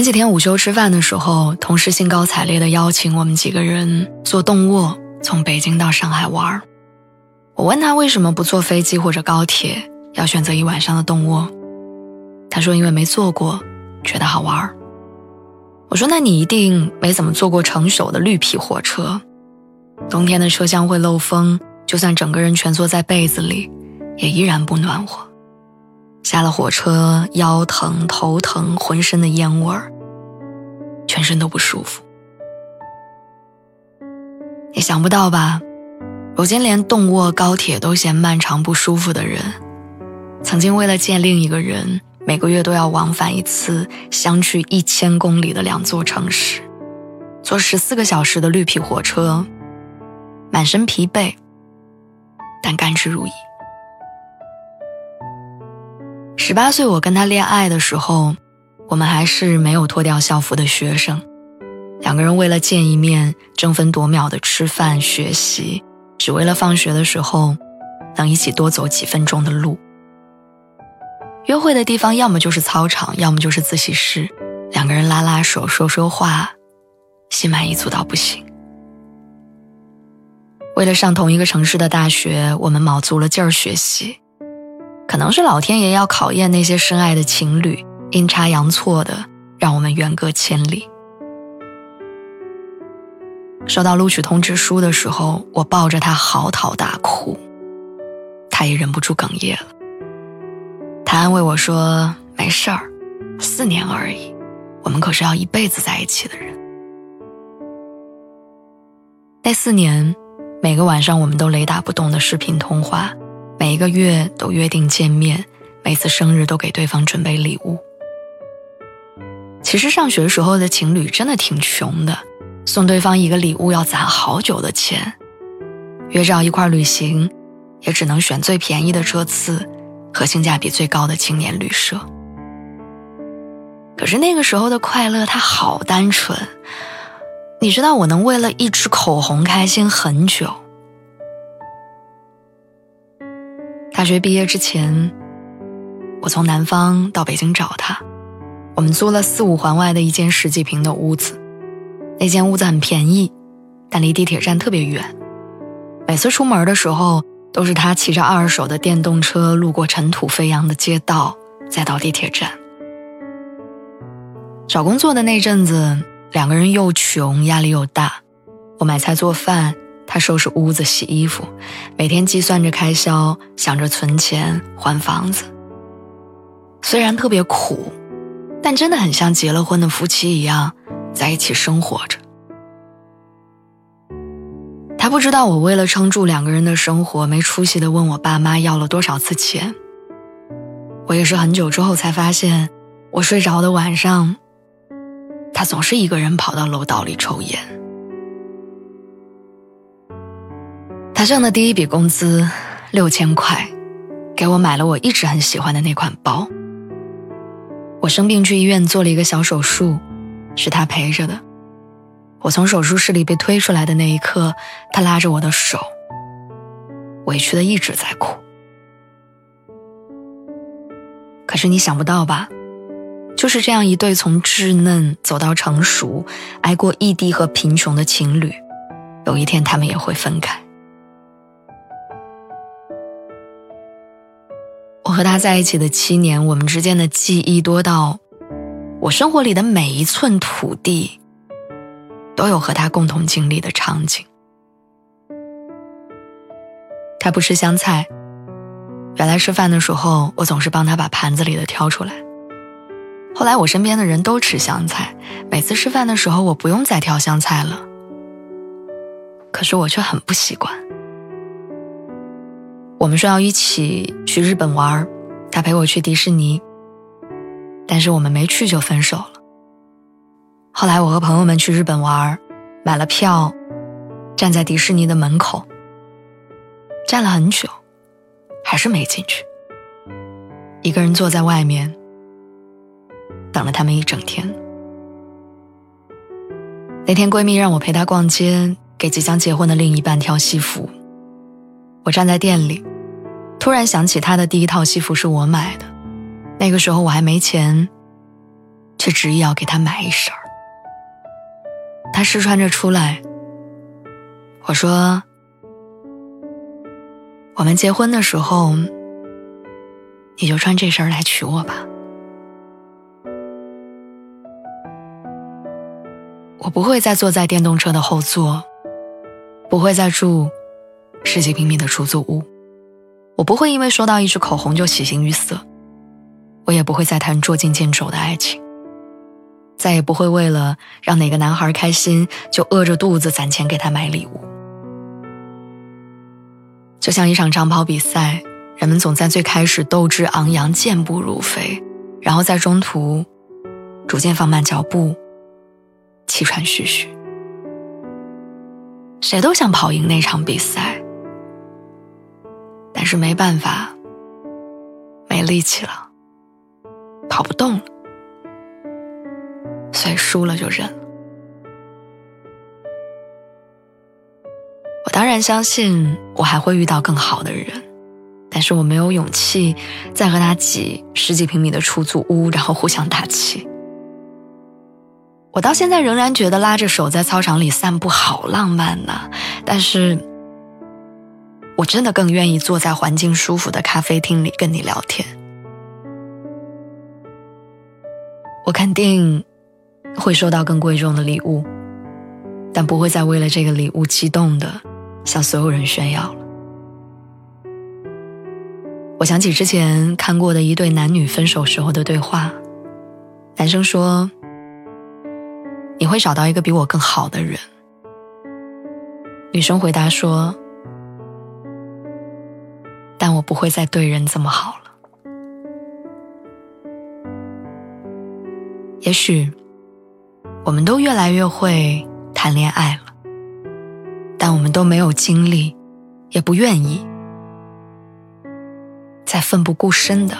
前几天午休吃饭的时候，同事兴高采烈地邀请我们几个人坐动卧从北京到上海玩我问他为什么不坐飞机或者高铁，要选择一晚上的动卧。他说因为没坐过，觉得好玩我说那你一定没怎么坐过成熟的绿皮火车，冬天的车厢会漏风，就算整个人蜷缩在被子里，也依然不暖和。下了火车，腰疼、头疼，浑身的烟味儿，全身都不舒服。你想不到吧？如今连动卧高铁都嫌漫长不舒服的人，曾经为了见另一个人，每个月都要往返一次相距一千公里的两座城市，坐十四个小时的绿皮火车，满身疲惫，但甘之如饴。十八岁，我跟他恋爱的时候，我们还是没有脱掉校服的学生。两个人为了见一面，争分夺秒的吃饭、学习，只为了放学的时候能一起多走几分钟的路。约会的地方要么就是操场，要么就是自习室，两个人拉拉手、说说话，心满意足到不行。为了上同一个城市的大学，我们卯足了劲儿学习。可能是老天爷要考验那些深爱的情侣，阴差阳错的让我们远隔千里。收到录取通知书的时候，我抱着他嚎啕大哭，他也忍不住哽咽了。他安慰我说：“没事儿，四年而已，我们可是要一辈子在一起的人。”那四年，每个晚上我们都雷打不动的视频通话。每一个月都约定见面，每次生日都给对方准备礼物。其实上学时候的情侣真的挺穷的，送对方一个礼物要攒好久的钱。约着一块旅行，也只能选最便宜的车次和性价比最高的青年旅社。可是那个时候的快乐，它好单纯。你知道，我能为了一支口红开心很久。大学毕业之前，我从南方到北京找他，我们租了四五环外的一间十几平的屋子。那间屋子很便宜，但离地铁站特别远。每次出门的时候，都是他骑着二手的电动车路过尘土飞扬的街道，再到地铁站。找工作的那阵子，两个人又穷，压力又大。我买菜做饭。他收拾屋子、洗衣服，每天计算着开销，想着存钱还房子。虽然特别苦，但真的很像结了婚的夫妻一样在一起生活着。他不知道我为了撑住两个人的生活，没出息的问我爸妈要了多少次钱。我也是很久之后才发现，我睡着的晚上，他总是一个人跑到楼道里抽烟。他挣的第一笔工资六千块，给我买了我一直很喜欢的那款包。我生病去医院做了一个小手术，是他陪着的。我从手术室里被推出来的那一刻，他拉着我的手，委屈的一直在哭。可是你想不到吧？就是这样一对从稚嫩走到成熟、挨过异地和贫穷的情侣，有一天他们也会分开。和他在一起的七年，我们之间的记忆多到，我生活里的每一寸土地，都有和他共同经历的场景。他不吃香菜，原来吃饭的时候，我总是帮他把盘子里的挑出来。后来我身边的人都吃香菜，每次吃饭的时候，我不用再挑香菜了。可是我却很不习惯。我们说要一起去日本玩他陪我去迪士尼，但是我们没去就分手了。后来我和朋友们去日本玩，买了票，站在迪士尼的门口，站了很久，还是没进去。一个人坐在外面，等了他们一整天。那天闺蜜让我陪她逛街，给即将结婚的另一半挑西服。我站在店里，突然想起他的第一套西服是我买的，那个时候我还没钱，却执意要给他买一身儿。他试穿着出来，我说：“我们结婚的时候，你就穿这身来娶我吧。”我不会再坐在电动车的后座，不会再住十几平米的出租屋，我不会因为收到一支口红就喜形于色，我也不会再谈捉襟见肘的爱情，再也不会为了让哪个男孩开心就饿着肚子攒钱给他买礼物。就像一场长跑比赛，人们总在最开始斗志昂扬、健步如飞，然后在中途逐渐放慢脚步。气喘吁吁，谁都想跑赢那场比赛，是没办法，没力气了，跑不动了，所以输了就认了。我当然相信我还会遇到更好的人，但是我没有勇气再和他挤十几平米的出租屋，然后互相打气。我到现在仍然觉得拉着手在操场里散步好浪漫呢，但是，我真的更愿意坐在环境舒服的咖啡厅里跟你聊天。我肯定会收到更贵重的礼物，但不会再为了这个礼物激动的向所有人炫耀了。我想起之前看过的一对男女分手时候的对话，男生说。你会找到一个比我更好的人。女生回答说：“但我不会再对人这么好了。也许，我们都越来越会谈恋爱了，但我们都没有精力，也不愿意再奋不顾身的